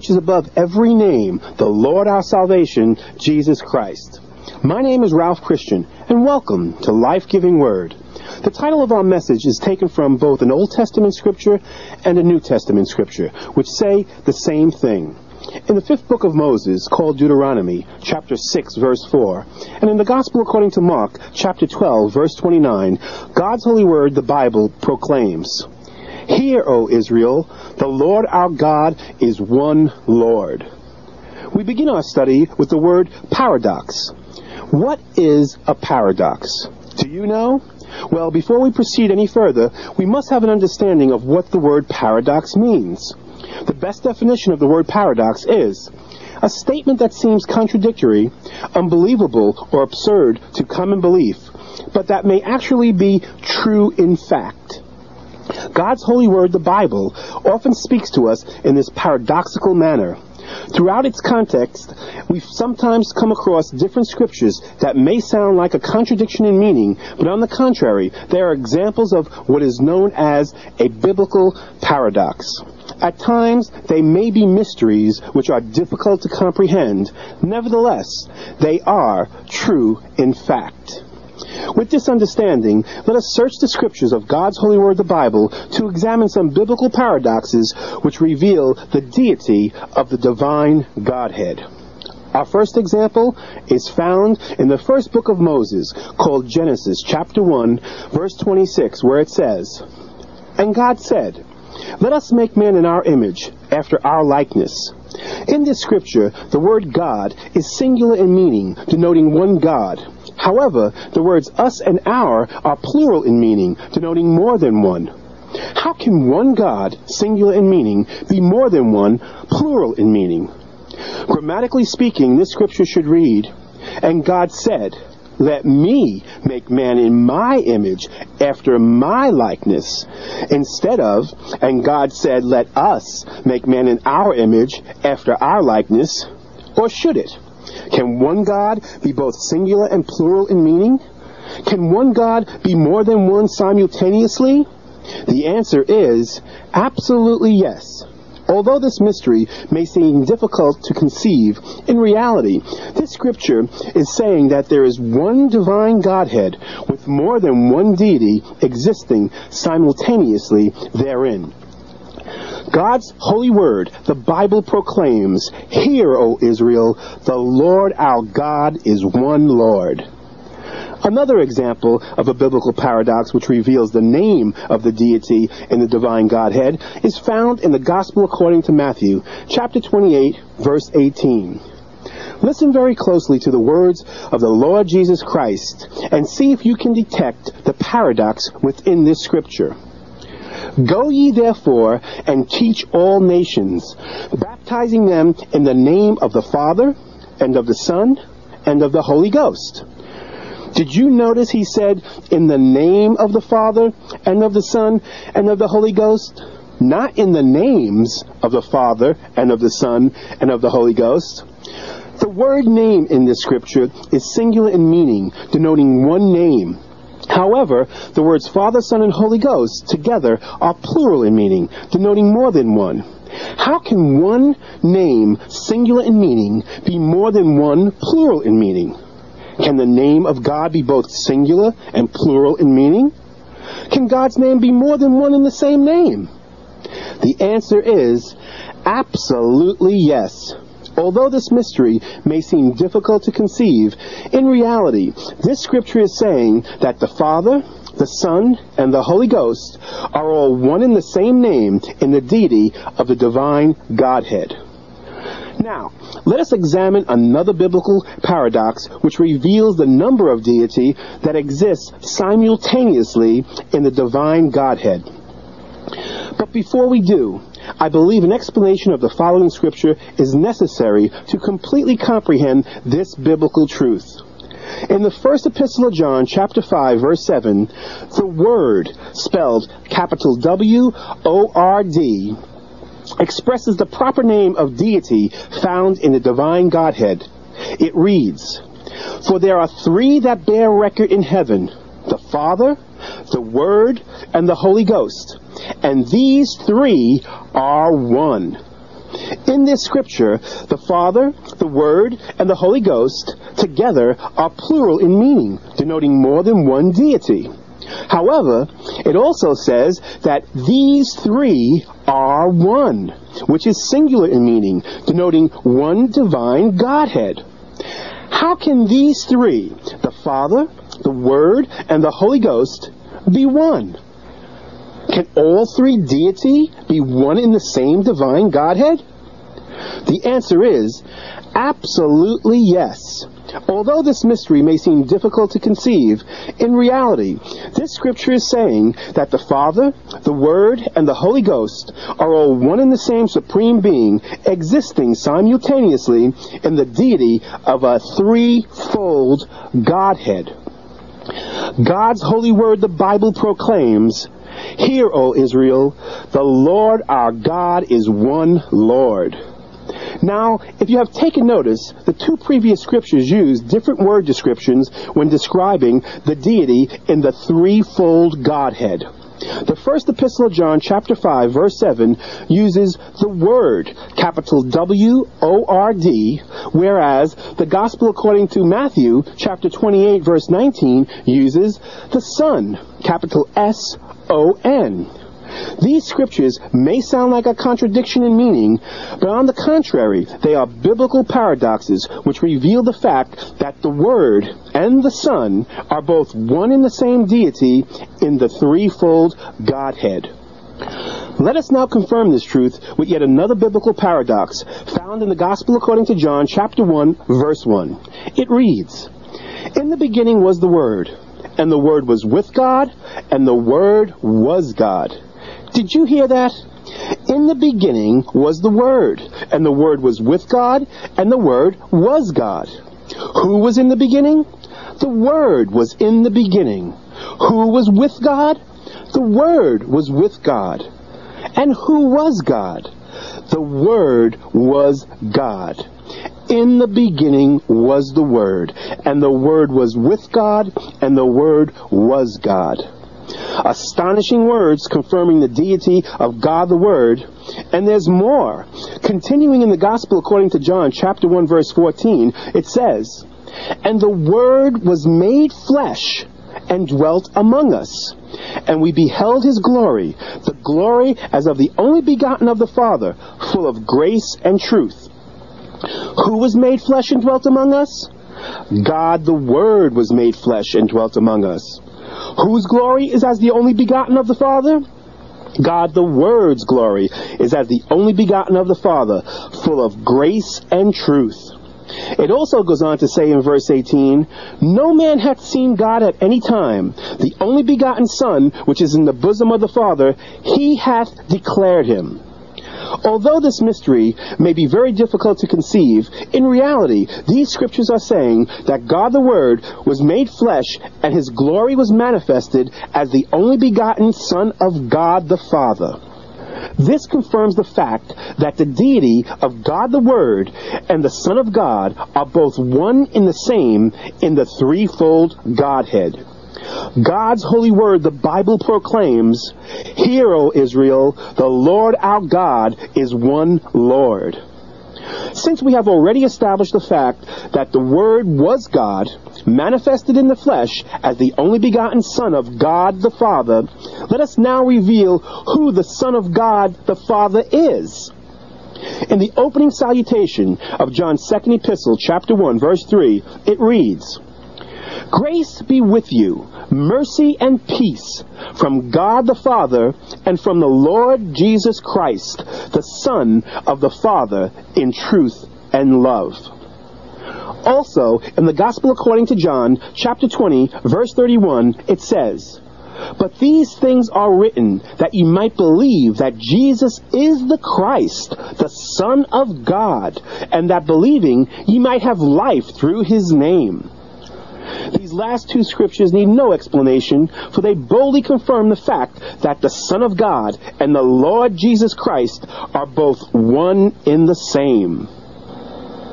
which is above every name, the Lord our salvation, Jesus Christ. My name is Ralph Christian, and welcome to Life Giving Word. The title of our message is taken from both an Old Testament scripture and a New Testament scripture, which say the same thing. In the fifth book of Moses, called Deuteronomy, chapter 6, verse 4, and in the Gospel according to Mark, chapter 12, verse 29, God's holy word, the Bible, proclaims, Hear, O Israel, the Lord our God is one Lord. We begin our study with the word paradox. What is a paradox? Do you know? Well, before we proceed any further, we must have an understanding of what the word paradox means. The best definition of the word paradox is a statement that seems contradictory, unbelievable, or absurd to common belief, but that may actually be true in fact. God's holy word, the Bible, often speaks to us in this paradoxical manner. Throughout its context, we sometimes come across different scriptures that may sound like a contradiction in meaning, but on the contrary, they are examples of what is known as a biblical paradox. At times, they may be mysteries which are difficult to comprehend. Nevertheless, they are true in fact. With this understanding, let us search the scriptures of God's holy word, the Bible, to examine some biblical paradoxes which reveal the deity of the divine Godhead. Our first example is found in the first book of Moses, called Genesis chapter 1, verse 26, where it says, And God said, Let us make man in our image, after our likeness. In this scripture, the word God is singular in meaning, denoting one God. However, the words us and our are plural in meaning, denoting more than one. How can one God, singular in meaning, be more than one, plural in meaning? Grammatically speaking, this scripture should read, And God said, Let me make man in my image, after my likeness, instead of, And God said, Let us make man in our image, after our likeness, or should it? Can one God be both singular and plural in meaning? Can one God be more than one simultaneously? The answer is absolutely yes. Although this mystery may seem difficult to conceive, in reality, this scripture is saying that there is one divine Godhead with more than one deity existing simultaneously therein. God's holy word, the Bible proclaims, Hear, O Israel, the Lord our God is one Lord. Another example of a biblical paradox which reveals the name of the deity in the divine Godhead is found in the Gospel according to Matthew, chapter 28, verse 18. Listen very closely to the words of the Lord Jesus Christ and see if you can detect the paradox within this scripture. Go ye therefore and teach all nations, baptizing them in the name of the Father, and of the Son, and of the Holy Ghost. Did you notice he said, in the name of the Father, and of the Son, and of the Holy Ghost? Not in the names of the Father, and of the Son, and of the Holy Ghost. The word name in this scripture is singular in meaning, denoting one name. However, the words Father, Son, and Holy Ghost together are plural in meaning, denoting more than one. How can one name, singular in meaning, be more than one, plural in meaning? Can the name of God be both singular and plural in meaning? Can God's name be more than one in the same name? The answer is absolutely yes. Although this mystery may seem difficult to conceive, in reality, this scripture is saying that the Father, the Son, and the Holy Ghost are all one in the same name in the deity of the divine Godhead. Now, let us examine another biblical paradox which reveals the number of deity that exists simultaneously in the divine Godhead. But before we do, I believe an explanation of the following scripture is necessary to completely comprehend this biblical truth. In the first epistle of John, chapter 5, verse 7, the word, spelled capital W O R D, expresses the proper name of deity found in the divine Godhead. It reads, For there are three that bear record in heaven Father, the Word, and the Holy Ghost. And these three are one. In this scripture, the Father, the Word, and the Holy Ghost together are plural in meaning, denoting more than one deity. However, it also says that these three are one, which is singular in meaning, denoting one divine Godhead. How can these three, the Father, the Word, and the Holy Ghost, be one? Can all three deity be one in the same divine Godhead? The answer is absolutely yes. Although this mystery may seem difficult to conceive, in reality, this scripture is saying that the Father, the Word, and the Holy Ghost are all one and the same supreme being, existing simultaneously in the deity of a threefold Godhead. God's holy word, the Bible proclaims, Hear, O Israel, the Lord our God is one Lord. Now, if you have taken notice, the two previous scriptures use different word descriptions when describing the deity in the threefold Godhead. The first epistle of John, chapter 5, verse 7, uses the word, capital W O R D, whereas the gospel according to Matthew, chapter 28, verse 19, uses the Son, capital S O N. These scriptures may sound like a contradiction in meaning, but on the contrary, they are biblical paradoxes which reveal the fact that the Word and the Son are both one and the same deity in the threefold Godhead. Let us now confirm this truth with yet another biblical paradox found in the Gospel according to John chapter 1 verse 1. It reads, In the beginning was the Word, and the Word was with God, and the Word was God. Did you hear that? In the beginning was the Word, and the Word was with God, and the Word was God. Who was in the beginning? The Word was in the beginning. Who was with God? The Word was with God. And who was God? The Word was God. In the beginning was the Word, and the Word was with God, and the Word was God. Astonishing words confirming the deity of God the Word. And there's more. Continuing in the Gospel according to John chapter 1 verse 14, it says, And the Word was made flesh and dwelt among us. And we beheld his glory, the glory as of the only begotten of the Father, full of grace and truth. Who was made flesh and dwelt among us? God the Word was made flesh and dwelt among us. Whose glory is as the only begotten of the Father? God the Word's glory is as the only begotten of the Father, full of grace and truth. It also goes on to say in verse 18, No man hath seen God at any time. The only begotten Son, which is in the bosom of the Father, he hath declared him. Although this mystery may be very difficult to conceive, in reality, these scriptures are saying that God the Word was made flesh and his glory was manifested as the only begotten Son of God the Father. This confirms the fact that the deity of God the Word and the Son of God are both one in the same in the threefold Godhead. God's holy word, the Bible proclaims, Hear, O Israel, the Lord our God is one Lord. Since we have already established the fact that the Word was God, manifested in the flesh as the only begotten Son of God the Father, let us now reveal who the Son of God the Father is. In the opening salutation of John's second epistle, chapter 1, verse 3, it reads, Grace be with you, mercy and peace from God the Father and from the Lord Jesus Christ, the Son of the Father, in truth and love. Also, in the Gospel according to John, chapter 20, verse 31, it says, But these things are written that ye might believe that Jesus is the Christ, the Son of God, and that believing ye might have life through his name. These last two scriptures need no explanation, for they boldly confirm the fact that the Son of God and the Lord Jesus Christ are both one in the same.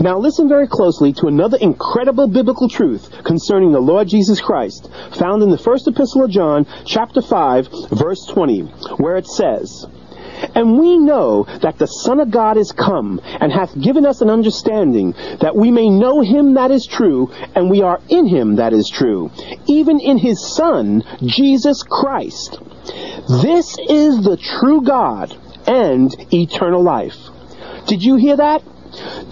Now listen very closely to another incredible biblical truth concerning the Lord Jesus Christ, found in the first epistle of John, chapter 5, verse 20, where it says, And we know that the Son of God is come, and hath given us an understanding, that we may know him that is true, and we are in him that is true, even in his Son, Jesus Christ. This is the true God and eternal life. Did you hear that?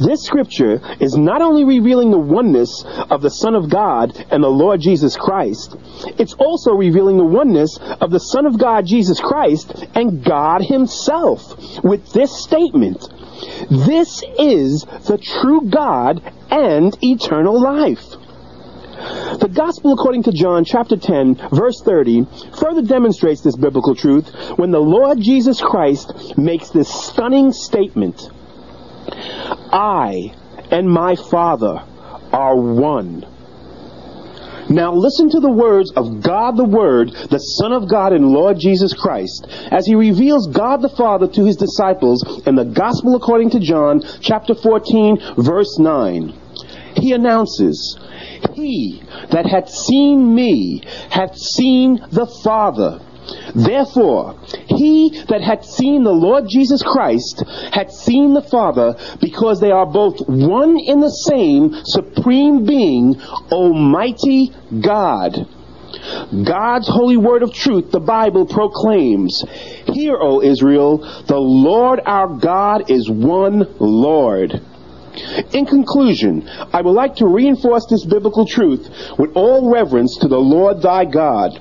This scripture is not only revealing the oneness of the Son of God and the Lord Jesus Christ, it's also revealing the oneness of the Son of God, Jesus Christ, and God Himself with this statement. This is the true God and eternal life. The Gospel according to John chapter 10 verse 30 further demonstrates this biblical truth when the Lord Jesus Christ makes this stunning statement. I and my Father are one. Now listen to the words of God the Word, the Son of God and Lord Jesus Christ, as he reveals God the Father to his disciples in the Gospel according to John, chapter 14, verse 9. He announces, He that hath seen me hath seen the Father. Therefore, he that hath seen the Lord Jesus Christ hath seen the Father, because they are both one in the same supreme being, Almighty God. God's holy word of truth, the Bible proclaims, Hear, O Israel, the Lord our God is one Lord. In conclusion, I would like to reinforce this biblical truth with all reverence to the Lord thy God.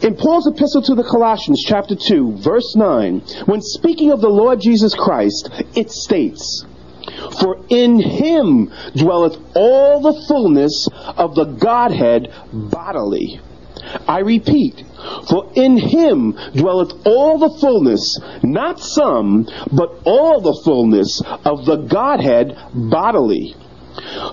In Paul's epistle to the Colossians, chapter 2, verse 9, when speaking of the Lord Jesus Christ, it states, For in him dwelleth all the fullness of the Godhead bodily. I repeat, for in him dwelleth all the fullness, not some, but all the fullness of the Godhead bodily.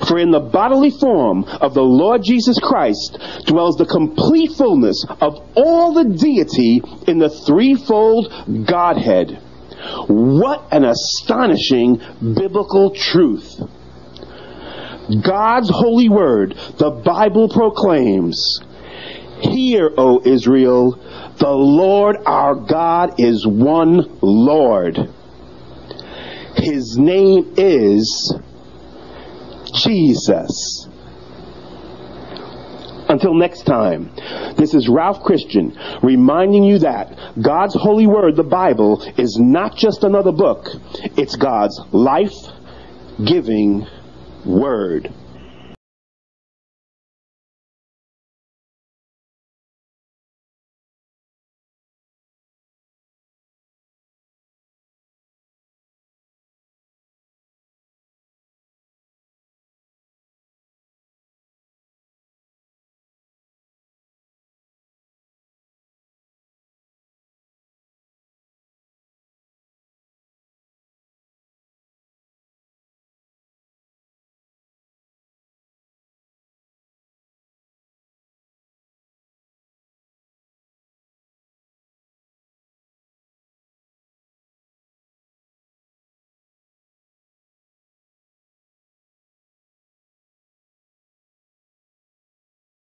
For in the bodily form of the Lord Jesus Christ dwells the complete fullness of all the deity in the threefold Godhead. What an astonishing biblical truth. God's holy word, the Bible proclaims, Hear, O Israel, the Lord our God is one Lord. His name is Jesus. Until next time, this is Ralph Christian reminding you that God's holy word, the Bible, is not just another book. It's God's life giving word.